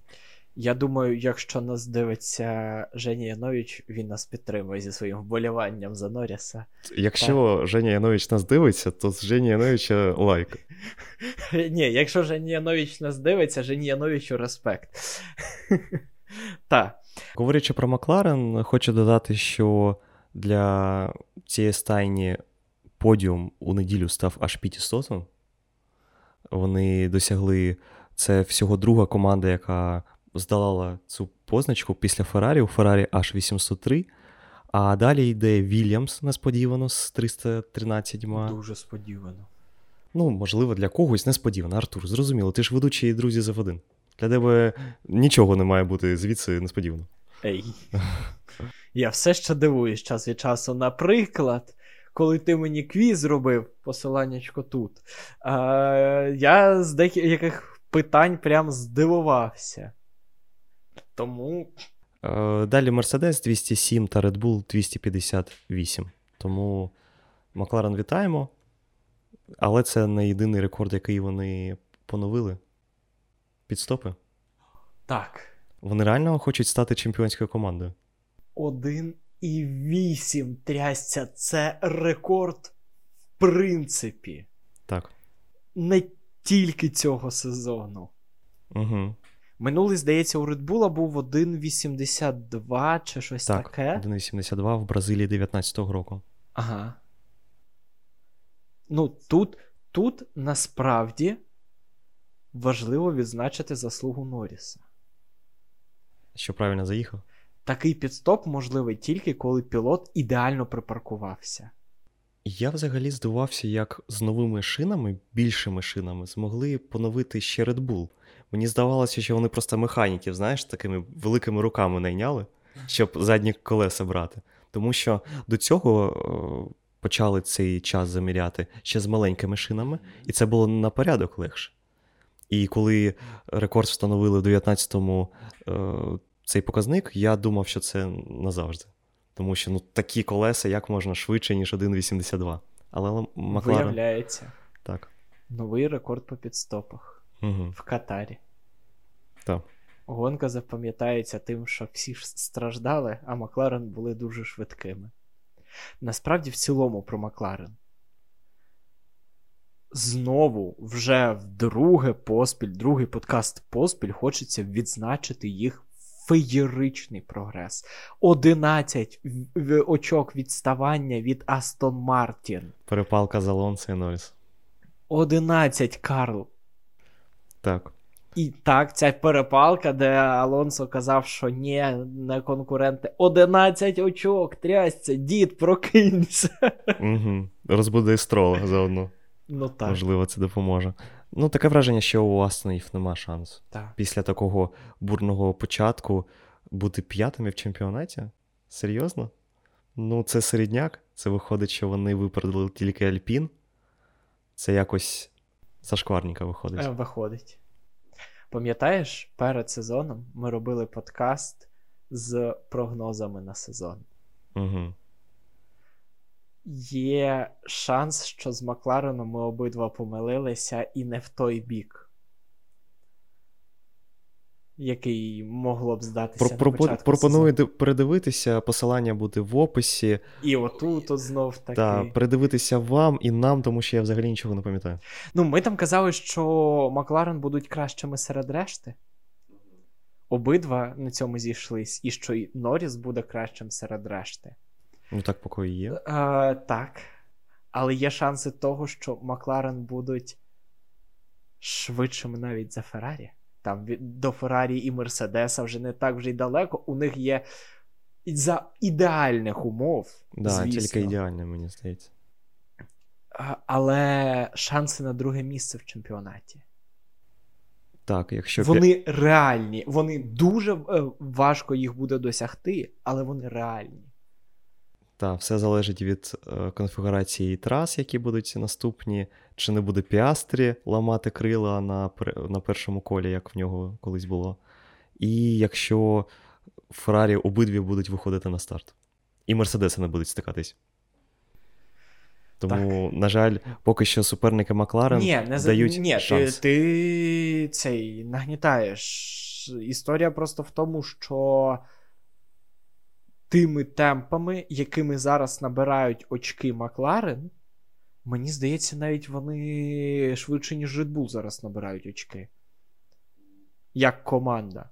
Я думаю, якщо нас дивиться Женя Янович, він нас підтримує зі своїм вболіванням за Норріса. Якщо так. Женя Янович нас дивиться, то з Жені Яновича лайк. Ні, якщо Женя Янович нас дивиться, Жені Яновичу респект. Так. Говорячи про Макларен, хочу додати, що для цієї стайні подіум у неділю став аж Пітістосом. Вони досягли це всього друга команда, яка здолала цю позначку після Феррарі. У Феррарі аж 803. А далі йде Вільямс несподівано з 313. Дуже сподівано. Ну, можливо, для когось несподівано. Артур, зрозуміло, ти ж ведучий друзі за один. Для тебе нічого не має бути звідси несподівано. Ей. Я все ще дивуюсь час від часу. Наприклад, коли ти мені квіз зробив, посиланнячко тут, а, я з деяких питань прям здивувався. Тому. Е, далі Mercedes 207 та Red Bull 258. Тому Макларен вітаємо. Але це не єдиний рекорд, який вони поновили. Підстопи. Так. Вони реально хочуть стати чемпіонською командою. 1,8 трясця це рекорд, в принципі. Так. Не тільки цього сезону. Угу. Минулий, здається, у Bull був 1,82 чи щось так, таке. 1,82 в Бразилії 19-го року. Ага. Ну, тут, тут насправді важливо відзначити заслугу Норріса. Що правильно заїхав? Такий підстоп можливий тільки коли пілот ідеально припаркувався. Я взагалі здивувався, як з новими шинами, більшими шинами, змогли поновити ще Red Bull. Мені здавалося, що вони просто механіків, знаєш, такими великими руками найняли, щоб задні колеса брати. Тому що до цього почали цей час заміряти ще з маленькими шинами, і це було на порядок легше. І коли рекорд встановили в 19-му е, цей показник, я думав, що це назавжди. Тому що ну, такі колеса як можна швидше, ніж 1,82. Але Макларен... Виявляється. Так. Новий рекорд по підстопах угу. в Катарі. Так. Гонка запам'ятається тим, що всі ж страждали, а Макларен були дуже швидкими. Насправді, в цілому, про Макларен. Знову, вже вдруге поспіль, другий подкаст поспіль, хочеться відзначити їх феєричний прогрес. 11 очок відставання від Астон Мартін. Перепалка з Алонсо і Норріс. 11 Карл. Так. І так, ця перепалка, де Алонсо казав, що ні, не конкуренти. 11 очок, трясця, дід, прокинься. Угу. Розбуди строла заодно. Ну так. Можливо, це допоможе. Ну, таке враження, що у Астонів нема шансу. так. Після такого бурного початку бути п'ятими в чемпіонаті? Серйозно? Ну, це середняк. Це виходить, що вони випередили тільки Альпін. Це якось зашкварненько виходить. Е, Виходить. Пам'ятаєш, перед сезоном ми робили подкаст з прогнозами на сезон. Угу. Є шанс, що з Маклареном ми обидва помилилися і не в той бік, який могло б здатися. на початку Пропоную сезону. передивитися, посилання буде в описі. І отут от знов таки. Та передивитися вам і нам, тому що я взагалі нічого не пам'ятаю. Ну, ми там казали, що Макларен будуть кращими серед решти. Обидва на цьому зійшлись, і що і Норріс буде кращим серед решти. Ну так поки є. Е, так. Але є шанси того, що Макларен будуть швидшими навіть за Феррарі. Там до Феррарі і Мерседеса вже не так вже й далеко. У них є за ідеальних умов. Да, звісно. тільки ідеально, мені здається. Але шанси на друге місце в чемпіонаті. Так, якщо Вони реальні. Вони дуже е, важко їх буде досягти, але вони реальні. Та, все залежить від е, конфігурації трас, які будуть наступні, чи не буде піастрі ламати крила на, на першому колі, як в нього колись було. І якщо Феррарі обидві будуть виходити на старт. І Мерседеси не будуть стикатись. Тому, на жаль, поки що суперники Макларен Ні, не дають Ні, ти, ти цей нагнітаєш. Історія просто в тому, що тими темпами, якими зараз набирають очки Макларен, мені здається, навіть вони швидше, ніж Red Bull зараз набирають очки. Як команда.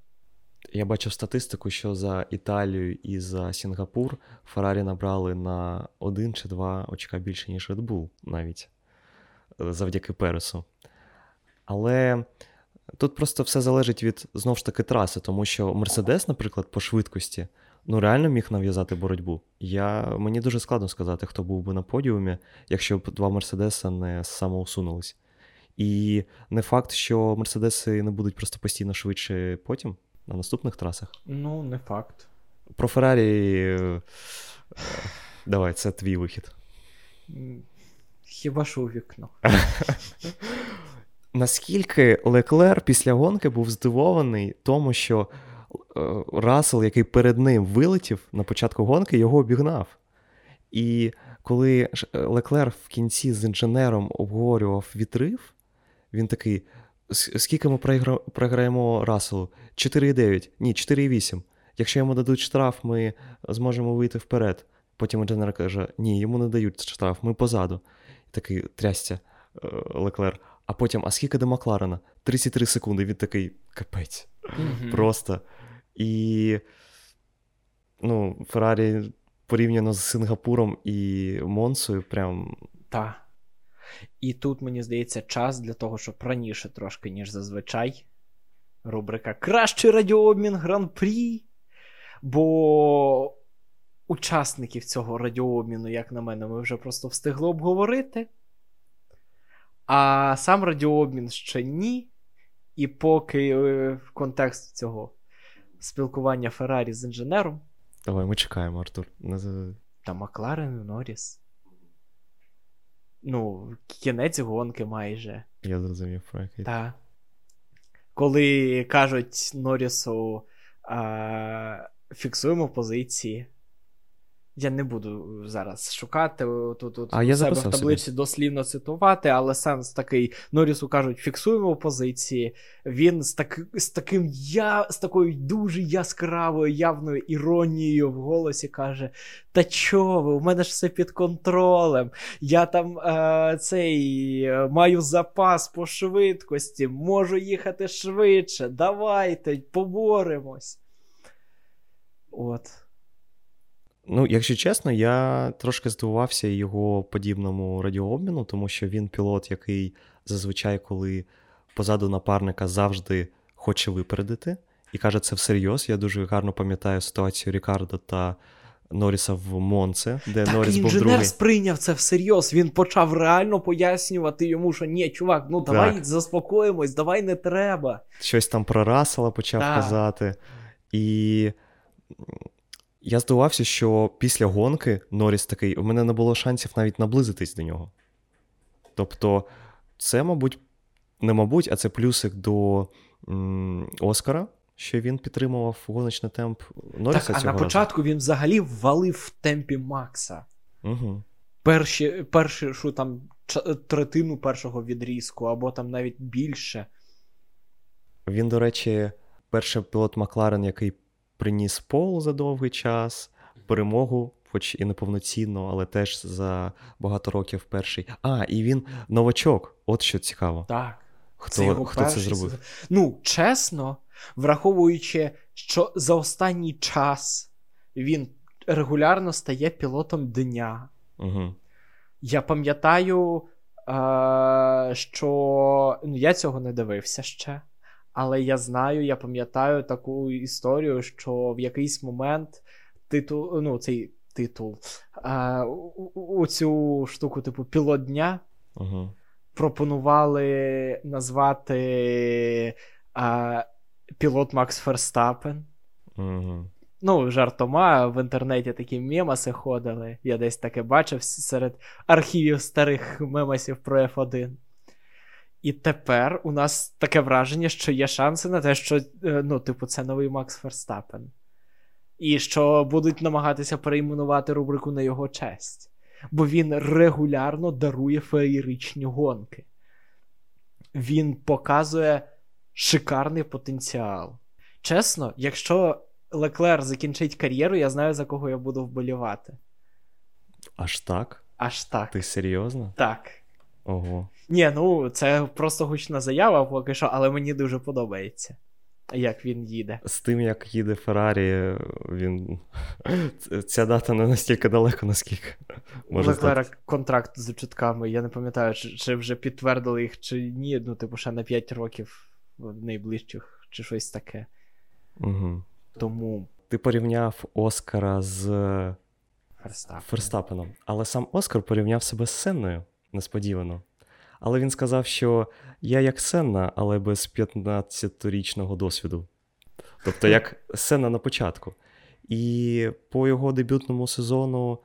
Я бачив статистику, що за Італію і за Сінгапур Феррарі набрали на один чи два очка більше, ніж Red Bull навіть е, завдяки Пересу. Але тут просто все залежить від знову ж таки траси, тому що Мерседес, наприклад, по швидкості, ну реально міг нав'язати боротьбу. Я, мені дуже складно сказати, хто був би на подіумі, якщо б два Мерседеса не самоусунулись. І не факт, що Мерседеси не будуть просто постійно швидше потім на наступних трасах. Ну, не факт. Про Феррарі. е, Давай, це твій вихід. Хіба що у вікно. Наскільки Леклер після гонки був здивований тому, що е, Рассел, який перед ним вилетів на початку гонки, його обігнав. І коли е, Леклер в кінці з інженером обговорював відрив, він такий: скільки ми програємо Расселу? 4,9. Ні, 4,8. Якщо йому дадуть штраф, ми зможемо вийти вперед. Потім інженер каже: ні, йому не дають штраф, ми позаду. І такий трясся е, Леклер. А потім, а скільки до Макларена? 33 секунди. Він такий капець. Мгм. Просто. І ну, Феррарі порівняно з Сингапуром і Монсою, прям Та. І тут, мені здається, час для того, щоб раніше трошки, ніж зазвичай. Рубрика Кращий радіообмін Гран-прі. Бо учасників цього радіообміну, як на мене, ми вже просто встигли обговорити. А сам радіообмін ще ні. І поки е, контекст цього спілкування Феррарі з інженером давай, ми чекаємо, Артур. Та Макларен і Норріс. Ну, кінець гонки майже. Я зрозумів про який. Так. Коли кажуть Норрісу, а, фіксуємо позиції. Я не буду зараз шукати тут, тут А у я себе в таблиці дослівно цитувати, але сенс такий: Норрісу кажуть, фіксуємо позиції. Він з, так, з таким я, з такою дуже яскравою явною іронією в голосі каже: Та чо ви, у мене ж все під контролем. Я там е, цей е, маю запас по швидкості, можу їхати швидше. Давайте, поборемось. От. Ну, якщо чесно, я трошки здивувався його подібному радіообміну, тому що він пілот, який зазвичай, коли позаду напарника завжди хоче випередити, і каже це всерйоз. Я дуже гарно пам'ятаю ситуацію Рікардо та Норріса в Монце, де так, Норріс був інженер другий. сприйняв це всерйоз. Він почав реально пояснювати йому, що ні, чувак, ну давай Так. заспокоїмось, давай не треба. Щось там про Рассела почав Так. казати. І я здивувався, що після гонки Норріс такий, у мене не було шансів навіть наблизитись до нього. Тобто, це, мабуть, не мабуть, а це плюсик до м, Оскара, що він підтримував гоночний темп Норріса так, а цього на початку він взагалі ввалив в темпі Макса. Угу. Перші, першу там ч- третину першого відрізку, або там навіть більше. Він, до речі, перший пілот Макларен, який приніс пол за довгий час, перемогу, хоч і неповноцінно, але теж за багато років перший. А, і він новачок. От що цікаво. Так. Хто Це хто це зробив? Ну, чесно, враховуючи, що за останній час він регулярно стає пілотом дня. Угу. Я пам'ятаю, е- що ну, я цього не дивився ще. Але я знаю, я пам'ятаю таку історію, що в якийсь момент титул, ну, цей титул, е- у- цю штуку, типу, пілот дня Угу. пропонували назвати а, пілот Макс Ферстапен. Угу. Ну, жартома, в інтернеті такі мемаси ходили. Я десь таке бачив серед архівів старих мемасів про F1. І тепер у нас таке враження, що є шанси на те, що е, ну, типу, це новий Макс Ферстапен. І що будуть намагатися перейменувати рубрику на його честь. Бо він регулярно дарує феєричні гонки. Він показує шикарний потенціал. Чесно, якщо Леклер закінчить кар'єру, я знаю, за кого я буду вболівати. Аж так? Аж так. Ти серйозно? Так. Ого. Ні, ну це просто гучна заява поки що, але мені дуже подобається, як він їде. З тим, як їде Феррарі, він. Ця дата не настільки далеко, наскільки. Може Леклера стати. контракт з чутками. Я не пам'ятаю, чи, чи вже підтвердили їх, чи ні. Ну, типу, ще на 5 років найближчих, чи щось таке. Угу. Тому Ти порівняв Оскара з Ферстапен. Ферстапеном, але сам Оскар порівняв себе з Сенною несподівано. Але він сказав, що я як Сенна, але без 15-річного досвіду. Тобто, як Сенна на початку. І по його дебютному сезону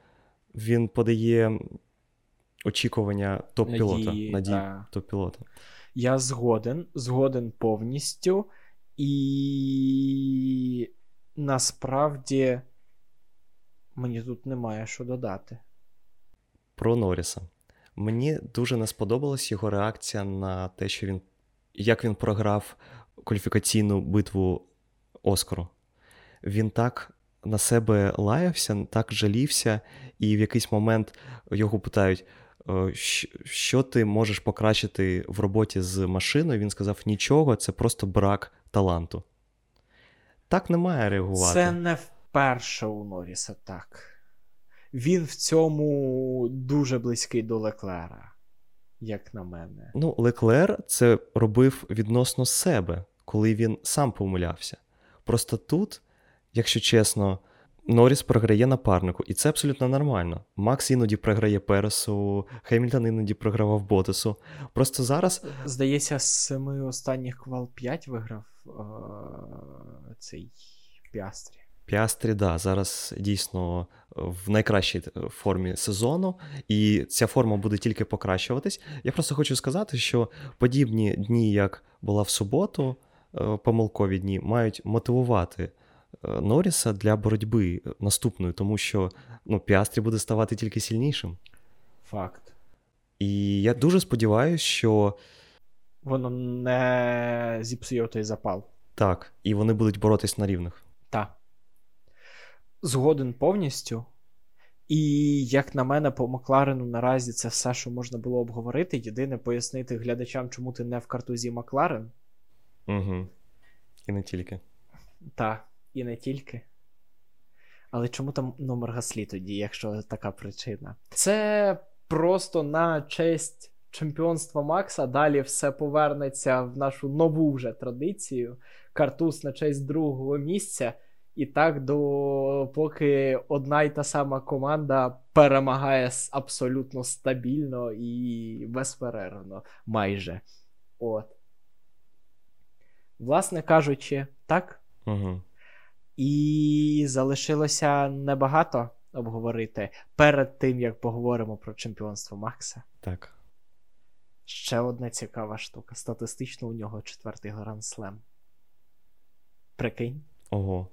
він подає очікування топ-пілота. Надії, Надії та. топ-пілота. Я згоден, згоден повністю. І насправді мені тут немає що додати. Про Норріса. Мені дуже не сподобалась його реакція на те, що він як він програв кваліфікаційну битву Оскару. Він так на себе лаявся, так жалівся, і в якийсь момент його питають, е, що ти можеш покращити в роботі з машиною. Він сказав: нічого, це просто брак таланту. Так не має реагувати. Це не вперше у Норріса так. Він в цьому дуже близький до Леклера, як на мене. Ну, Леклер це робив відносно себе, коли він сам помилявся. Просто тут, якщо чесно, Норріс програє напарнику, і це абсолютно нормально. Макс іноді програє Пересу, Хемільтон іноді програвав Ботасу. Просто зараз Здається, з семи останніх квал 5 виграв е- цей Піастрі. Піастрі, да, зараз дійсно в найкращій формі сезону, і ця форма буде тільки покращуватись. Я просто хочу сказати, що подібні дні, як була в суботу, е, помилкові дні, мають мотивувати е, Норріса для боротьби наступної, тому що ну, Піастрі буде ставати тільки сильнішим. Факт. І я дуже сподіваюся, що Воно не зіпсує той запал. так, і вони будуть боротись на рівних. Та. Згоден повністю. І, як на мене, по Макларену наразі це все, що можна було обговорити. Єдине пояснити глядачам, чому ти не в картузі Макларен. Угу. І не тільки. Та, і не тільки. Але чому там номер Гаслі тоді, якщо така причина? Це просто на честь чемпіонства Макса. Далі все повернеться в нашу нову вже традицію. Картуз на честь другого місця. І так, до поки одна й та сама команда перемагає абсолютно стабільно і безперервно майже. От. Власне кажучи, так. Угу. І залишилося небагато обговорити перед тим, як поговоримо про чемпіонство Макса. Так. Ще одна цікава штука. Статистично у нього четвертий grand slam. Прикинь. Ого.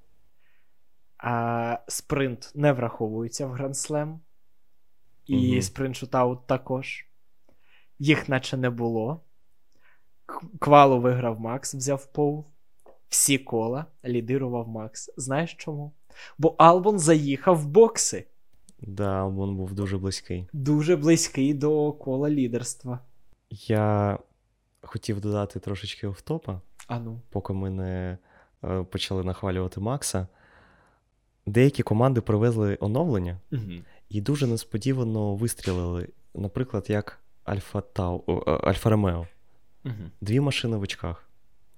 А спринт не враховується в grand slam. І Угу. sprint shootout також. Їх наче не було. Квалу виграв Макс, взяв pole. Всі кола лідирував Макс. Знаєш чому? Бо Албон заїхав в бокси. Да, він був дуже близький. Дуже близький до кола лідерства. Я хотів додати трошечки офтопа, Ану. поки ми не е, почали нахвалювати Макса. Деякі команди привезли оновлення Угу. і дуже несподівано вистрілили. Наприклад, як Альфа Тау, е, Альфа Ромео. Угу. Дві машини в очках.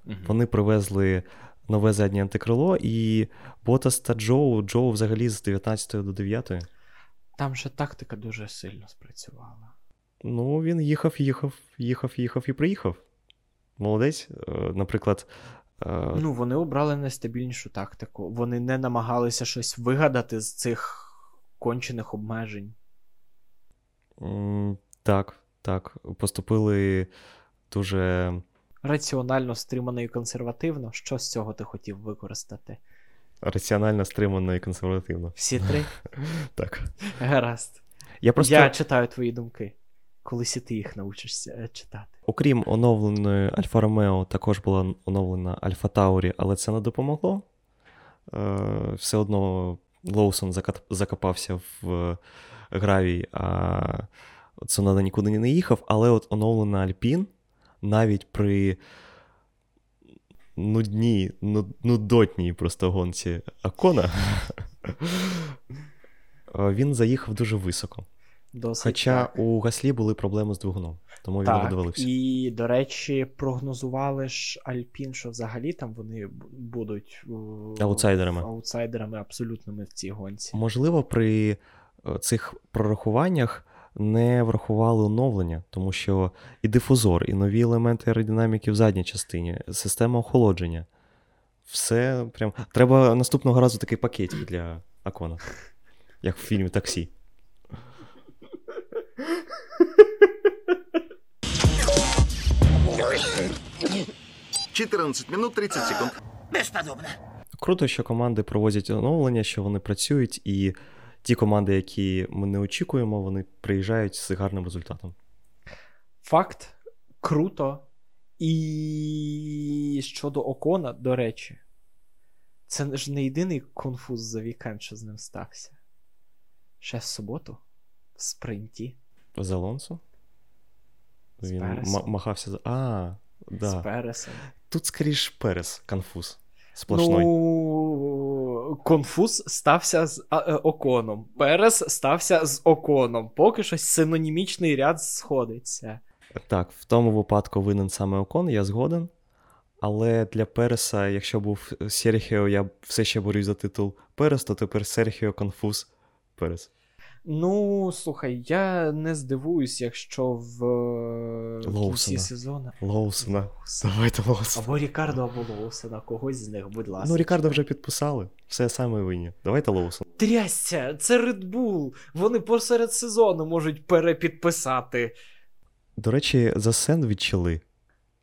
Угу. Вони привезли нове заднє антикрило, і Ботас та Джоу, Джоу взагалі з 19 до 9. Там же тактика дуже сильно спрацювала. Ну, він їхав, їхав, їхав, їхав і приїхав. Молодець. Е, Наприклад, Ну, вони обрали найстабільнішу тактику. Вони не намагалися щось вигадати з цих кончених обмежень. так, так, поступили дуже. Раціонально, стримано і консервативно. Що з цього ти хотів використати? Раціонально стримано і консервативно. Всі три? Так. Гаразд. Я просто, Я читаю твої думки. Колись і ти їх научишся е, читати. окрім оновленої Альфа Ромео, також була оновлена Альфа Таурі, але це не допомогло. Е, Все одно Лоусон закопався в гравій, а Цунода нікуди не їхав, але от оновлена Альпін навіть при нудній, нудотній просто гонці Акона. е, Він заїхав дуже високо. Досить Хоча так. у Гаслі були проблеми з двигуном, тому він не довелився. і, до речі, прогнозували ж Альпін, що взагалі там вони будуть е, Аутсайдерами. аутсайдерами абсолютними в цій гонці. Можливо, при е, цих прорахуваннях не врахували оновлення, тому що і дифузор, і нові елементи аеродинаміки в задній частині, система охолодження. Все прям. Треба наступного разу такий пакетик для Акона, як в фільмі Таксі. Ой. 14 минут 30 секунд. Бесподобно. Круто, що команди проводять оновлення, що вони працюють, і ті команди, які ми не очікуємо, вони приїжджають з гарним результатом. Факт круто. І щодо Окона, до речі, це ж не єдиний конфуз за вікенд, що з ним стався. Ще в суботу, в спринті, З Алонсо? Він ма- махався за. А, да. з Пересом. Тут скоріш Перес, конфуз. Сплошной. Ну, конфуз стався з а, е, Оконом. Перес стався з Оконом. Поки щось синонімічний ряд сходиться. Так, в тому випадку винен саме Окон, я згоден. Але для Переса, якщо був Серхіо, я все ще борюсь за титул Перес, то тепер Серхіо конфуз Перес. Ну, слухай, я не здивуюсь, якщо в е, кінці Лоусона. сезону. Лоусона. Давайте Лоусона. Або Рікардо, або Лоусона, когось з них, будь ласка. Ну, Рікардо вже підписали. Все саме винні. Давайте Лоусона. Трясся, це Red Bull. Вони посеред сезону можуть перепідписати. До речі, за сендвічили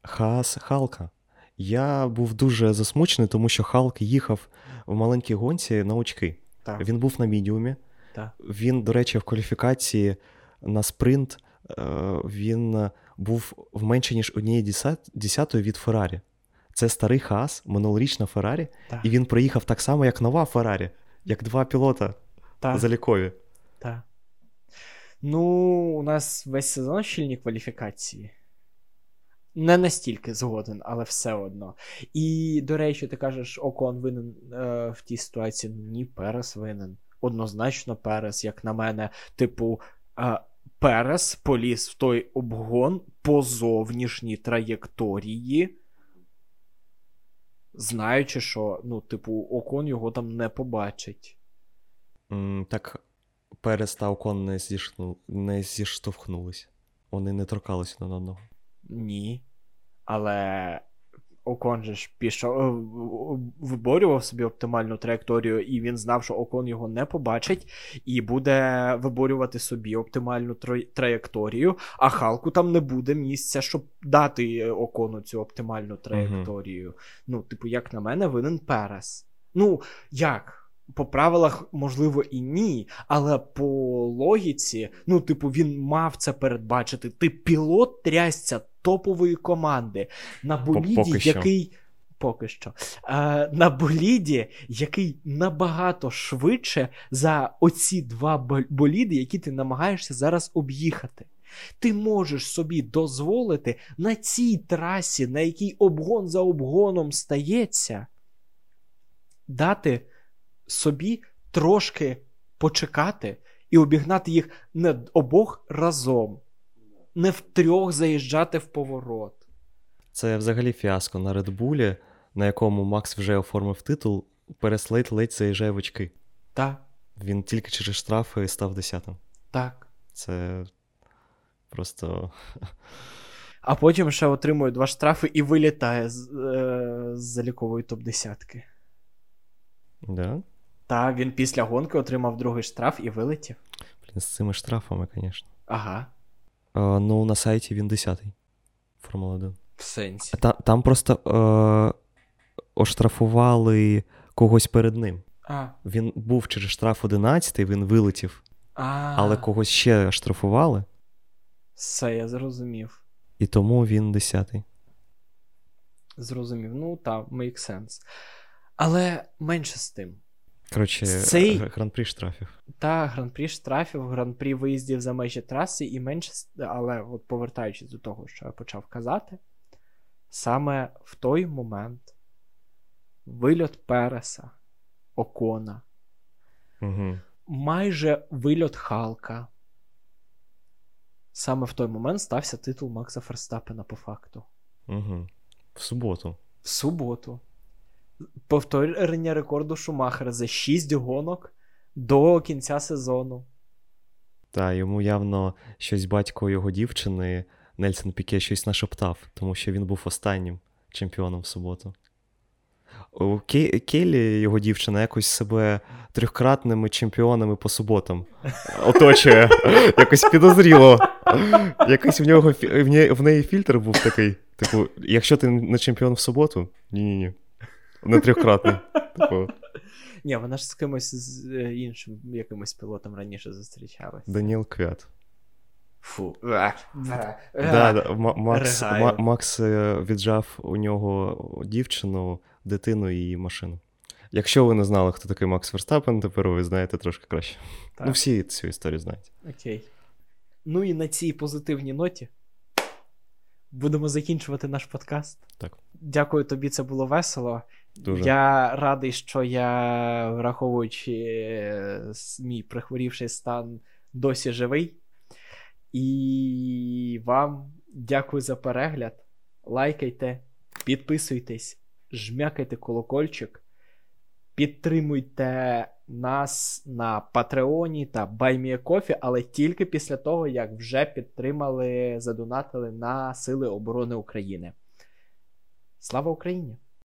Хаас Халка. Я був дуже засмучений, тому що Халк їхав в маленькій гонці на очки. Так, Він був на мідіумі. Так. Він, до речі, в кваліфікації на спринт е, він був в менше, ніж однієї десятої від Феррарі. Це старий Хаас, минулорічна Феррарі, так, і він приїхав так само, як нова Феррарі, як два пілота так. залікові. Так. Ну, у нас весь сезон щільні кваліфікації. Не настільки згоден, але все одно. І, до речі, ти кажеш, Окон винен е, в тій ситуації. Ні, Перес винен. Однозначно Перес, як на мене, типу, е, Перес поліз в той обгон по зовнішній траєкторії. знаючи, що, ну, типу, окон його там не побачить. М, Так Перес та Окон не, зішну... не зіштовхнулись. Вони не торкалися один одного. Ні. Але Окон же ж пішов, е, виборював собі оптимальну траєкторію, і він знав, що Окон його не побачить, і буде виборювати собі оптимальну траєкторію, а Халку там не буде місця, щоб дати Окону цю оптимальну траєкторію. Ну, типу, як на мене, винен Перес. Ну, як? По правилах, можливо, і ні, але по логіці, ну, типу, він мав це передбачити. Ти пілот трясця топової команди на боліді, поки що. Поки що. Е, на боліді, який набагато швидше за оці два боліди, які ти намагаєшся зараз об'їхати. Ти можеш собі дозволити на цій трасі, на якій обгон за обгоном стається, дати собі трошки почекати і обігнати їх не обох разом, не втрьох заїжджати в поворот. Це взагалі фіаско на Редбулі, на якому Макс вже оформив титул, Перес ледь заїжджає в очки. Так, Він тільки через штрафи став десятим. так. Це просто. А потім ще отримує два штрафи і вилітає з, е, з залікової топ-десятки. Да? Та він після гонки отримав другий штраф і вилетів. Блін, з цими штрафами, звісно. Ага. А, ну, на сайті він десятий. Формула 1. В сенсі. Та, там просто е, оштрафували когось перед ним. А. Він був через штраф 11, він вилетів, А. але когось ще штрафували, Все, я зрозумів. і тому він десятий. Зрозумів. Ну, так, make sense. Але менше з тим. Коротше, Цей- гран-прі штрафів. Та гран-прі штрафів, гран-прі виїздів за межі траси і менше, але от повертаючись до того, що я почав казати, саме в той момент вильот Переса, Окона, Угу. майже вильот Халка. Саме в той момент стався титул Макса Ферстапена по факту. Угу. В суботу. В суботу. Повторення рекорду Шумахера за 6 гонок до кінця сезону. Та йому явно щось батько його дівчини, Нельсон Піке, щось нашептав, тому що він був останнім чемпіоном в суботу. У Ке- його дівчина, якось себе трьохкратними чемпіонами по суботам оточує. Якось підозріло. Якийсь в нього в неї фільтр був такий. Типу, якщо ти не чемпіон в суботу, ні-ні-ні. Не трьохкратний. Типу, Ні, вона ж з кимось з е, іншим якимось пілотом раніше зустрічалась. Даніел Квят. Фу. Да, да, Макс, Макс е, віджав у нього дівчину, дитину і машину. Якщо ви не знали, хто такий Макс Верстапен, тепер ви знаєте трошки краще. Так. Ну, всі цю історію знають. Окей. Ну і на цій позитивній ноті будемо закінчувати наш подкаст. Так. Дякую тобі, це було весело. Дуже. Я радий, що я, враховуючи мій прихворівший стан, досі живий. І вам дякую за перегляд. Лайкайте, підписуйтесь, жмякайте колокольчик, підтримуйте нас на Патреоні та Баймієкофі, але тільки після того, як вже підтримали, задонатили на Сили оборони України. Слава Україні!